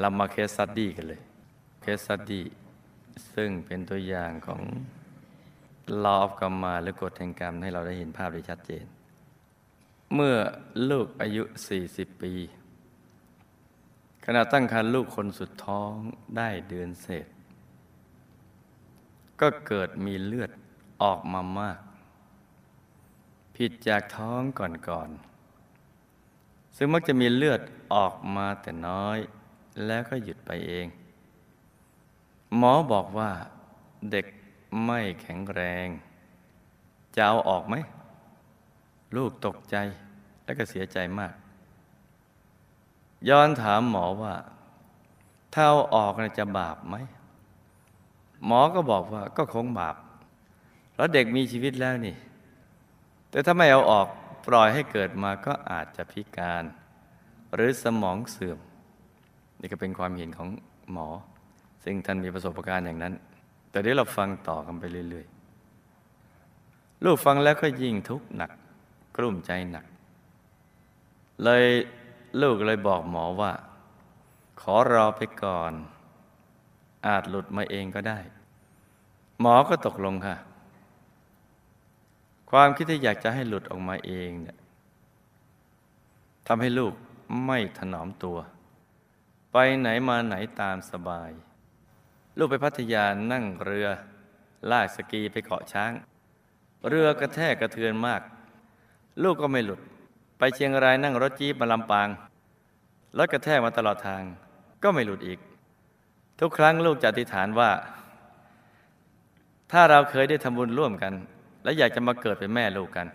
เรามา case study กันเลย case study ซึ่งเป็นตัวอย่างของลอ of กรรมาหรือกฎแห่งกรรมให้เราได้เห็นภาพได้ชัดเจน เมื่อลูกอายุ 40 ปี ขณะตั้งครรภ์ลูกคนสุดท้องได้เดือนเศษ ก็เกิดมีเลือดออกมามาก ผิดจากท้องก่อนๆ ซึ่งมักจะมีเลือดออกมาแต่น้อย แล้วก็หยุดไปเอง หมอบอกว่าเด็กไม่แข็งแรง จะเอาออกไหม ลูกตกใจและก็เสียใจมาก ย้อนถามหมอว่า ถ้าเอาออกจะบาปไหม หมอก็บอกว่าก็คงบาป เพราะเด็กมีชีวิตแล้วนี่ แต่ถ้าไม่เอาออกปล่อยให้เกิดมาก็อาจจะพิการ หรือสมองเสื่อม นี่ก็เป็นความเห็นของหมอ ซึ่งท่านมีประสบการณ์อย่างนั้น แต่เดี๋ยวเราฟังต่อกันไปเรื่อยๆ ลูกฟังแล้วก็ยิ่งทุกข์หนัก กลุ้มใจหนัก เลยลูกเลยบอกหมอว่า ขอรอไปก่อน อาจหลุดมาเองก็ได้ หมอก็ตกลงค่ะ ความคิดที่อยากจะให้หลุดออกมาเองเนี่ยทำให้ลูกไม่ถนอมตัว ไปไหนมาไหนตามสบาย ลูกไปพัทยานั่งเรือ ลากสกีไปเกาะช้าง เรือกระแทกกระเทือนมาก ลูกก็ไม่หลุด ไปเชียงรายนั่งรถจี๊ปมาลำปางรถกระแทกมาตลอดทาง ก็ไม่หลุดอีก ทุกครั้งลูกจะอธิษฐานว่า ถ้าเราเคยได้ทำบุญร่วมกัน และอยากจะมาเกิดเป็นแม่ลูกกัน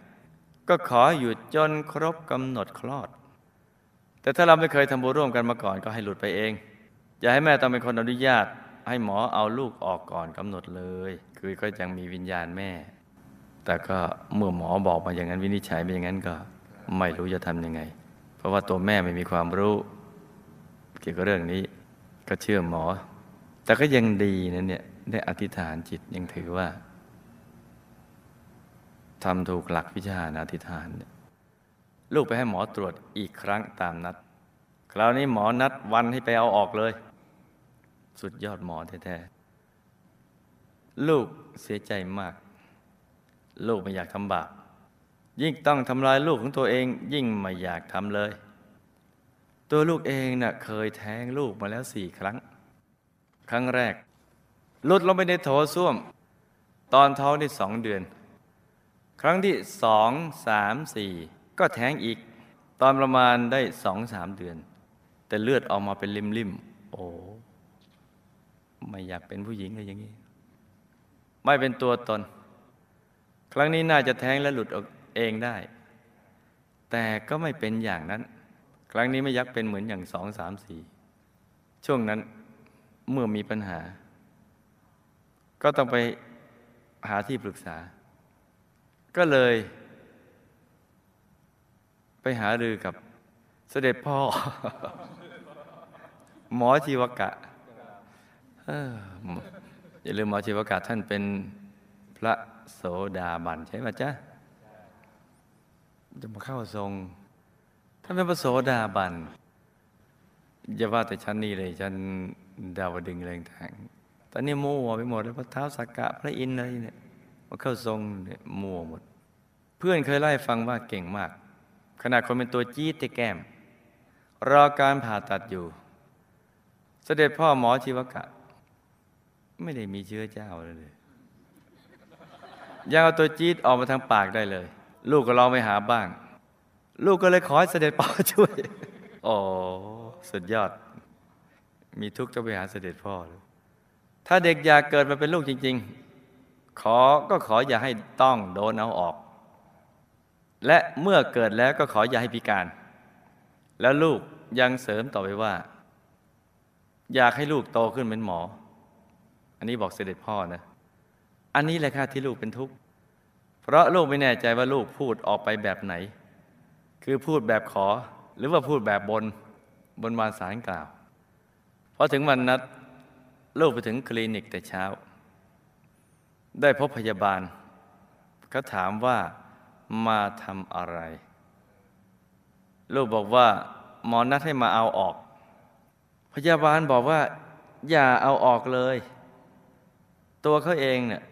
ก็ขออยู่จนครบกำหนดคลอด แต่ถ้าเราไม่เคยทำบุญร่วมกันมาก่อนก็ให้หลุดไปเอง อย่าให้แม่ต้องเป็นคนอนุญาต ให้หมอเอาลูกออกก่อนกำหนดเลย คือก็ยังมีวิญญาณแม่ แต่ก็เมื่อหมอบอกมาอย่างนั้นวินิจฉัยไปอย่างนั้นก็ไม่รู้จะทำยังไง เพราะว่าตัวแม่ไม่มีความรู้ เกี่ยวกับเรื่องนี้ ก็เชื่อหมอ แต่ก็ยังดีนะเนี่ยได้อธิษฐานจิตยังถือว่าทำถูกหลักวิชาอธิษฐานเนี่ย ลูกไปให้หมอตรวจอีกครั้งตามนัด คราวนี้หมอนัดวันให้ไปเอาออกเลย สุดยอดหมอแท้ๆ ลูกเสียใจมาก ลูกไม่อยากทำบาป ยิ่งต้องทำลายลูกของตัวเอง ยิ่งไม่อยากทำเลย ตัวลูกเองนะ่ะเคยแท้งลูกมาแล้วสี่ครั้ง ครั้งแรกลุดลงไปในโถส้วม ตอนท้องได้สองเดือน ครั้งที่สองสามสี่ ก็แท้งอีก ตอนประมาณได้สองสามเดือน แต่เลือดออกมาเป็นริมๆโอ้ไม่อยากเป็นผู้หญิงเลยอย่างนี้ ไม่เป็นตัวตน ครั้งนี้น่าจะแท้งและหลุดออกเองได้ แต่ก็ไม่เป็นอย่างนั้น ครั้งนี้ไม่ยักเป็นเหมือนอย่างสองสามสี่ช่วงนั้นเมื่อมีปัญหา ก็ต้องไปหาที่ปรึกษา ก็เลย ไปหารือกับเสด็จพ่อ หมอชีวกะอย่าลืมหมอชีวกะท่านเป็นพระโสดาบันใช่ไหมจ๊ะจะมาเข้าทรงท่านเป็นพระโสดาบันอย่าว่าแต่ชั้นนี้เลยชั้นดาวดึงแรงทางตอนนี้มั่วไปหมดเลยพระเท้าสักกะพระอินทร์อะไรเนี่ยมาเข้าทรงเนี่ยมั่วหมด เพื่อนเคยไล่ฟังว่าเก่งมาก ขนาดคนเป็นตัวจี๊ดที่แก้ม รอการผ่าตัดอยู่ เสด็จพ่อหมอชีวกะ ไม่ได้มีเชื้อเจ้าเลยยังเอาตัวจี๊ดออกมาทางปากได้เลย ลูกก็ลองไปหาบ้าง ลูกก็เลยขอให้เสด็จพ่อช่วยโอ้สุดยอด มีทุกข์จะไปหาเสด็จพ่อเลยถ้าเด็กอยากเกิดมาเป็นลูกจริง ๆ ขอก็ขออย่าให้ต้องโดนเอาออก และเมื่อเกิดแล้วก็ขออย่าให้พิการ แล้วลูกยังเสริมต่อไปว่า อยากให้ลูกโตขึ้นเป็นหมอ อันนี้บอกเสด็จพ่อนะ อันนี้แหละค่ะที่ลูกเป็นทุกข์ เพราะลูกไม่แน่ใจว่าลูกพูดออกไปแบบไหน คือพูดแบบขอหรือว่าพูดแบบบนบนวานสารกล่าวพอถึงวันนัดลูกไปถึงคลินิกแต่เช้า ได้พบพยาบาลเขาถามว่า มาทำอะไร ลูกบอกว่าหมอนัดให้มาเอาออก พยาบาลบอกว่า อย่าเอาออกเลย ตัวเขาเองเนี่ย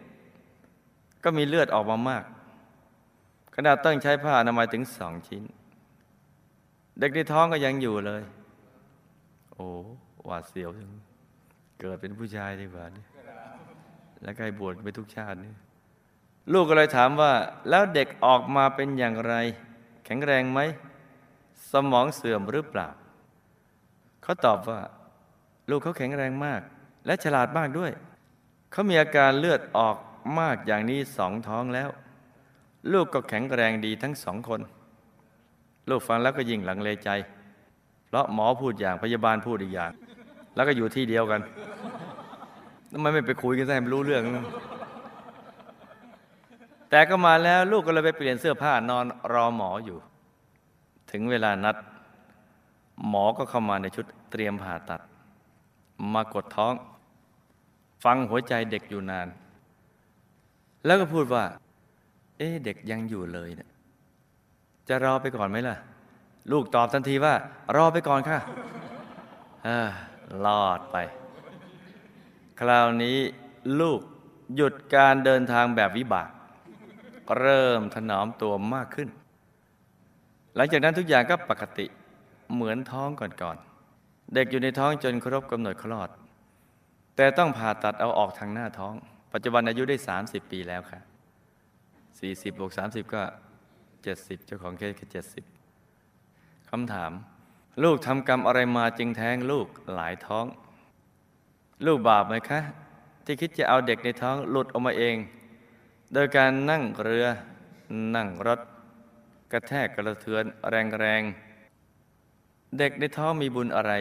ก็มีเลือดออกมามากขนาดต้องใช้ผ้าอนามัยถึงสองชิ้น เด็กในท้องก็ยังอยู่เลย โอ้หวาดเสียวจังเกิดเป็นผู้ชายดีกว่านี่แล้วก็ให้บวชไปทุกชาตินี่ ลูกก็เลยถามว่า แล้วเด็กออกมาเป็นอย่างไร แข็งแรงไหม สมองเสื่อมหรือเปล่า เขาตอบว่า ลูกเขาแข็งแรงมาก และฉลาดมากด้วย เขามีอาการเลือดออกมากอย่างนี้สองท้องแล้ว ลูกก็แข็งแรงดีทั้งสองคน ลูกฟังแล้วก็ยิ่งหลังเลใจ เพราะหมอพูดอย่างพยาบาลพูดอีกอย่าง แล้วก็อยู่ที่เดียวกันทำไมไม่ไปคุยกันซะให้มันรู้เรื่อง แต่ก็มาแล้วลูกก็เลยไปเปลี่ยนเสื้อผ้านอนรอหมออยู่ ถึงเวลานัด หมอก็เข้ามาในชุดเตรียมผ่าตัด มากดท้อง ฟังหัวใจเด็กอยู่นาน แล้วก็พูดว่า เอ๊เด็กยังอยู่เลยเนะี่ยจะรอไปก่อนไหมล่ะ ลูกตอบทันทีว่า รอไปก่อนค่ะรอดไป คราวนี้ลูกหยุดการเดินทางแบบวิบาก เริ่มถนอมตัวมากขึ้น หลังจากนั้นทุกอย่างก็ปกติเหมือนท้องก่อนๆ เด็กอยู่ในท้องจนครบกำหนดคลอด แต่ต้องผ่าตัดเอาออกทางหน้าท้อง ปัจจุบันอายุได้ 30 ปีแล้วค่ะ 40บวก30 ก็ 70 เจ้าของเคสคือ70คำถาม ลูกทำกรรมอะไรมาจึงแท้งลูกหลายท้อง ลูกบาปไหมคะ ที่คิดจะเอาเด็กในท้องหลุดออกมาเอง โดยการนั่งเรือ นั่งรถ กระแทกกระเทือนแรงๆ เด็กในท้องมีบุญอะไร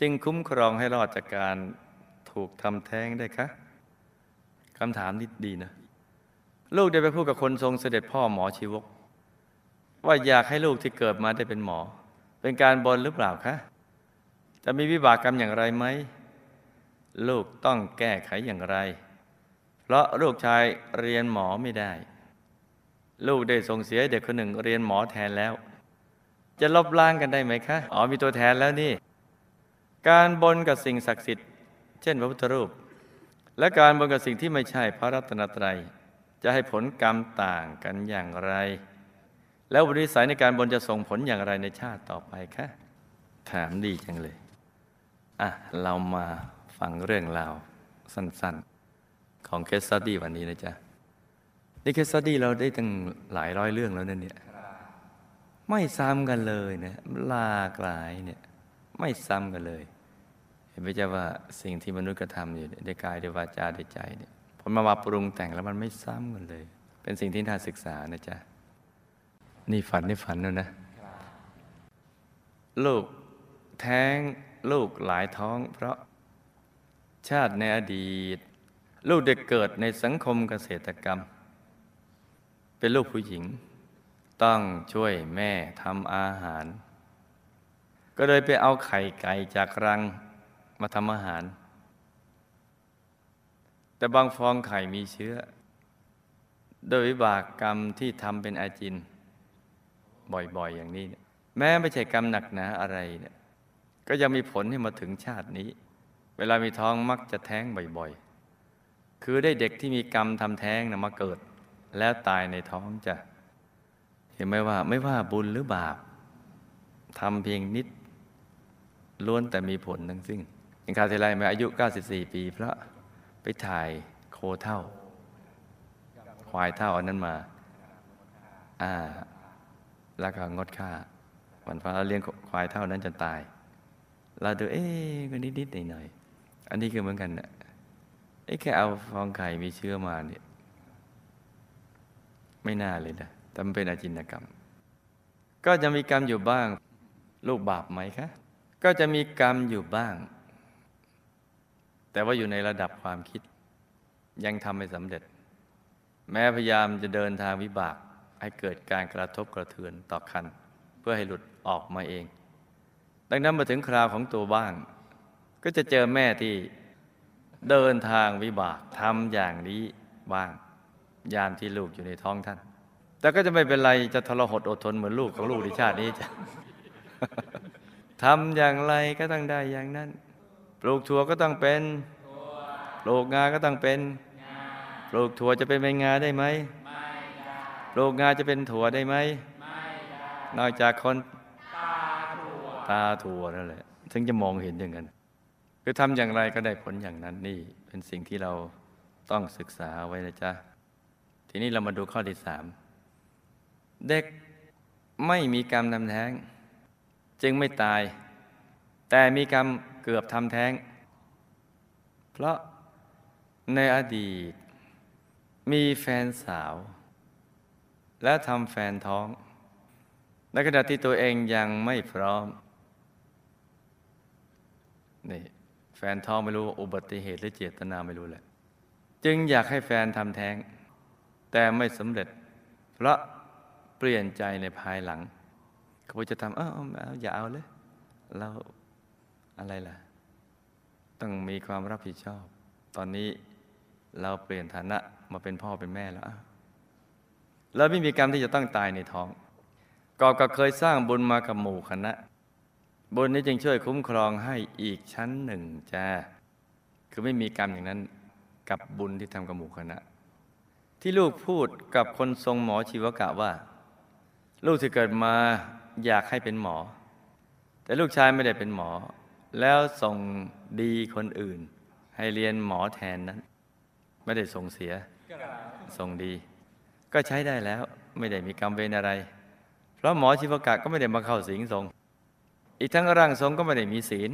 จึงคุ้มครองให้รอดจากการถูกทำแท้งได้คะคำถามนี้ดีนะ ลูกได้ไปพูดกับคนทรงเสด็จพ่อหมอชีวก ว่าอยากให้ลูกที่เกิดมาได้เป็นหมอ เป็นการบนหรือเปล่าคะ จะมีวิบากกรรมอย่างไรไหม ลูกต้องแก้ไขอย่างไร เพราะลูกชายเรียนหมอไม่ได้ ลูกได้ส่งเสียเด็กคนหนึ่งเรียนหมอแทนแล้ว จะลบล้างกันได้ไหมคะ อ๋อมีตัวแทนแล้วนี่ การบนกับสิ่งศักดิ์สิทธิ์ เช่นพระพุทธรูป และการบนกับสิ่งที่ไม่ใช่พระรัตนตรัย จะให้ผลกรรมต่างกันอย่างไร แล้วบริสัยในการบนจะส่งผลอย่างไรในชาติต่อไปคะถามดีจังเลย อะ เรามาฟังเรื่องราวสั้น ๆ ของเคสสตดี้วันนี้นะจ๊ะในเคสสตดี้เราได้ตั้งหลายร้อยเรื่องแล้วนั่นเนี่ยไม่ซ้ำกันเลยนะหลากหลายเนี่ยไม่ซ้ำกันเลย เห็นไหมจ๊ะว่าสิ่งที่มนุษย์กระทำอยู่ในกายในวาจาในใจเนี่ยผลมามาปรุงแต่งแล้วมันไม่ซ้ำกันเลย เป็นสิ่งที่น่าศึกษานะจ๊ะนี่ฝันนี่ฝันแล้วนะลูกแท้งลูกหลายท้อง เพราะชาติในอดีต ลูกเด็กเกิดในสังคมเกษตรกรรม เป็นลูกผู้หญิง ต้องช่วยแม่ทำอาหาร ก็เลยไปเอาไข่ไก่จากรังมาทำอาหาร แต่บางฟองไข่มีเชื้อ โดยวิบากกรรมที่ทำเป็นอาจิน บ่อยๆอย่างนี้ แม้ไม่ใช่กรรมหนักหนาอะไรเนี่ยก็ยังมีผลให้มาถึงชาตินี้ เวลามีท้องมักจะแท้งบ่อยๆ คือได้เด็กที่มีกรรมทำแท้งนะมาเกิด แล้วตายในท้องจะ เห็นไหมว่าไม่ว่าบุญหรือบาปทำเพียงนิดล้วนแต่มีผลทั้งสิ้นอย่างคาวที่ไรมาอายุ 94 ปีเพราะไปถ่ายโคเท่า ควายเท่าอันนั้นมา อ่า แล้วก็งดค่าวันฟ้าเราเลี้ยงควายเท่านั้นจนตาย เราดูเอ๊ะก็นิดๆหน่อยๆอันนี้คือเหมือนกันนะ ไอ้แค่เอาฟองไข่มีเชื้อมาเนี่ย ไม่น่าเลยนะแต่มันเป็นอาจินกรรม ก็จะมีกรรมอยู่บ้าง ลูกบาปไหมคะ ก็จะมีกรรมอยู่บ้าง แต่ว่าอยู่ในระดับความคิด ยังทำไม่สำเร็จ แม้พยายามจะเดินทางวิบาก ให้เกิดการกระทบกระเทือนต่อคัน เพื่อให้หลุดออกมาเอง ดังนั้นมาถึงคราวของตัวบ้าง ก็จะเจอแม่ที่ เดินทางวิบากทำอย่างนี้บ้าง ยามที่ลูกอยู่ในท้องท่าน แต่ก็จะไม่เป็นไรจะทรหดอดทนเหมือนลูกของลูกในชาตินี้จะททำอย่างไรก็ต้องได้อย่างนั้น ปลูกถั่วก็ต้องเป็น ปลูกงาก็ต้องเป็น ปลูกถั่วจะเป็นเป็นงาได้ไหมปลูกงาจะเป็นถั่วได้ไหมนอกจากคนตาถั่วนั่นแหละถึงจะมองเห็นอย่างนั้น คือทำอย่างไรก็ได้ผลอย่างนั้นนี่เป็นสิ่งที่เราต้องศึกษาไว้นะจ๊ะ ทีนี้เรามาดูข้อที่สามเด็กไม่มีกรรมทำแท้ง จึงไม่ตาย แต่มีกรรมเกือบทำแท้ง เพราะในอดีต มีแฟนสาว และทำแฟนท้องในขณะที่ตัวเองยังไม่พร้อมนี่ แฟนท้องไม่รู้อุบัติเหตุหรือเจตนาไม่รู้แหละ จึงอยากให้แฟนทำแท้ง แต่ไม่สำเร็จ เพราะเปลี่ยนใจในภายหลังเขาจะทำเอออย่าเอาเลย เราอะไรล่ะ ต้องมีความรับผิดชอบ ตอนนี้เราเปลี่ยนฐานะมาเป็นพ่อเป็นแม่แล้วเราไม่มีกรรมที่จะต้องตายในท้องก็ก็เคยสร้างบุญมากับหมู่คณะ บุญนี้จึงช่วยคุ้มครองให้อีกชั้นหนึ่งจ้าคือไม่มีกรรมอย่างนั้นกับบุญที่ทำกับหมู่คณะ ที่ลูกพูดกับคนทรงหมอชีวกะว่า ลูกที่เกิดมาอยากให้เป็นหมอ แต่ลูกชายไม่ได้เป็นหมอ แล้วส่งดีคนอื่น ให้เรียนหมอแทนนั้น ไม่ได้ส่งเสีย ส่งดี ก็ใช้ได้แล้วไม่ได้มีกรรมเวรอะไร เพราะหมอชีวกะก็ไม่ได้มาเข้าสิงทรง อีกทั้งร่างทรงก็ไม่ได้มีศีล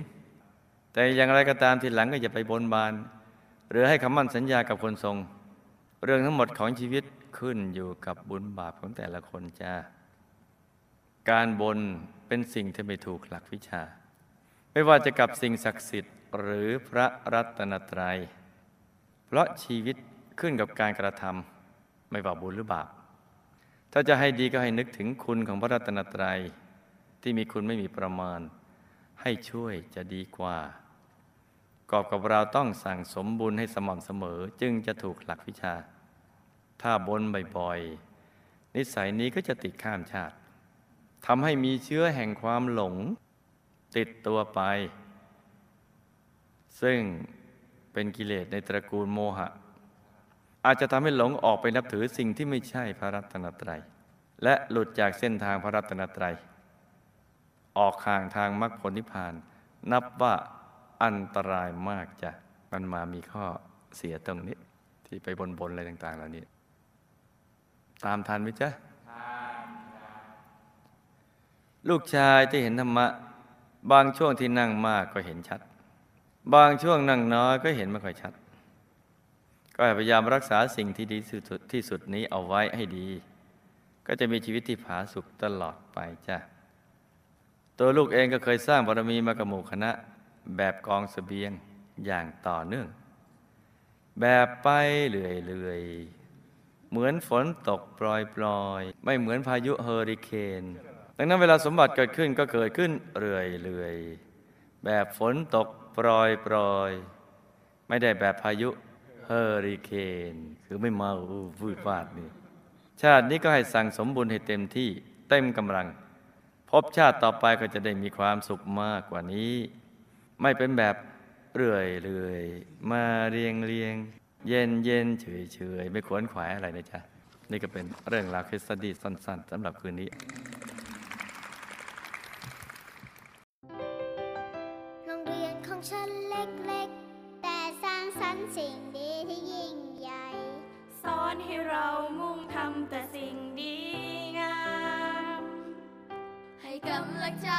แต่อย่างไรก็ตามทีหลังก็อย่าไปบนบาน หรือให้คำมั่นสัญญากับคนทรง เรื่องทั้งหมดของชีวิตขึ้นอยู่กับบุญบาปของแต่ละคนจ้าการบนเป็นสิ่งที่ไม่ถูกหลักวิชา ไม่ว่าจะกับสิ่งศักดิ์สิทธิ์หรือพระรัตนตรยัย เพราะชีวิตขึ้นกับการกระทำไม่ว่าบุญหรือบาป ถ้าจะให้ดีก็ให้นึกถึงคุณของพระรัตนตรยัย ที่มีคุณไม่มีประมาณ ให้ช่วยจะดีกว่า กอบกับเราต้องสั่งสมบุญให้สม่ำเสมอจึงจะถูกหลักวิชา ถ้าบนบ่อยๆ นิสัยนี้ก็จะติดข้ามชาติทำให้มีเชื้อแห่งความหลง ติดตัวไป ซึ่งเป็นกิเลสในตระกูลโมหะ อาจจะทำให้หลงออกไปนับถือสิ่งที่ไม่ใช่พระรัตนตรัย และหลุดจากเส้นทางพระรัตนตรัย ออกห่างทางมรรคผลนิพพาน นับว่าอันตรายมากจ้ะมันมามีข้อเสียตรงนี้ ที่ไปบนบนอะไรต่าง ๆ เหล่านี้ ตามทันไหมจ๊ะลูกชายที่เห็นธรรมะ บางช่วงที่นั่งมากก็เห็นชัด บางช่วงนั่งน้อยก็เห็นไม่ค่อยชัด ก็พยายามรักษาสิ่งที่ดีสุดที่สุดนี้เอาไว้ให้ดี ก็จะมีชีวิตที่ผาสุกตลอดไปจ้ะ ตัวลูกเองก็เคยสร้างบารมีมากับหมู่คณะ แบบกองสเสบียงอย่างต่อเนื่อง แบบไปเรื่อยๆ เหมือนฝนตกปล่อยๆ ไม่เหมือนพายุเฮอริเคนดังนั้นเวลาสมบัติเกิดขึ้นก็เกิดขึ้นเรื่อยเรื่อยแบบฝนตกปรอยปรอยไม่ได้แบบพายุเฮอริเคนคือไม่มาฟูดฟาดนี่ชาตินี้ก็ให้สั่งสมบุญให้เต็มที่เต็มกำลัง พบชาติต่อไปก็จะได้มีความสุขมากกว่านี้ ไม่เป็นแบบเรื่อยเรื่อยมาเรียงเรียงเย็นเย็นเฉยเฉยไม่ขวนขวายอะไรนะจ๊ะ นี่ก็เป็นเรื่องราวคริสตีสั้นๆสำหรับคืนนี้ฉันเล็กๆ แต่สร้างสรรค์สิ่งดีที่ยิ่งใหญ่ สอนให้เรามุ่งทำแต่สิ่งดีงามให้ กำลังใจ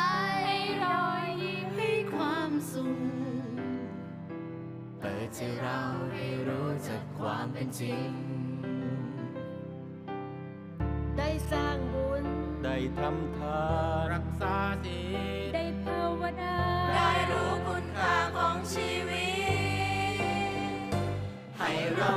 ให้รอยยิ้มให้ความสุข เปิดใจเราให้รู้จักความเป็นจริง ได้สร้างบุญ ได้ทำทานรักษาศีลได้ภาวนา ได้รู้คุณค่าของชีวิต ให้เรา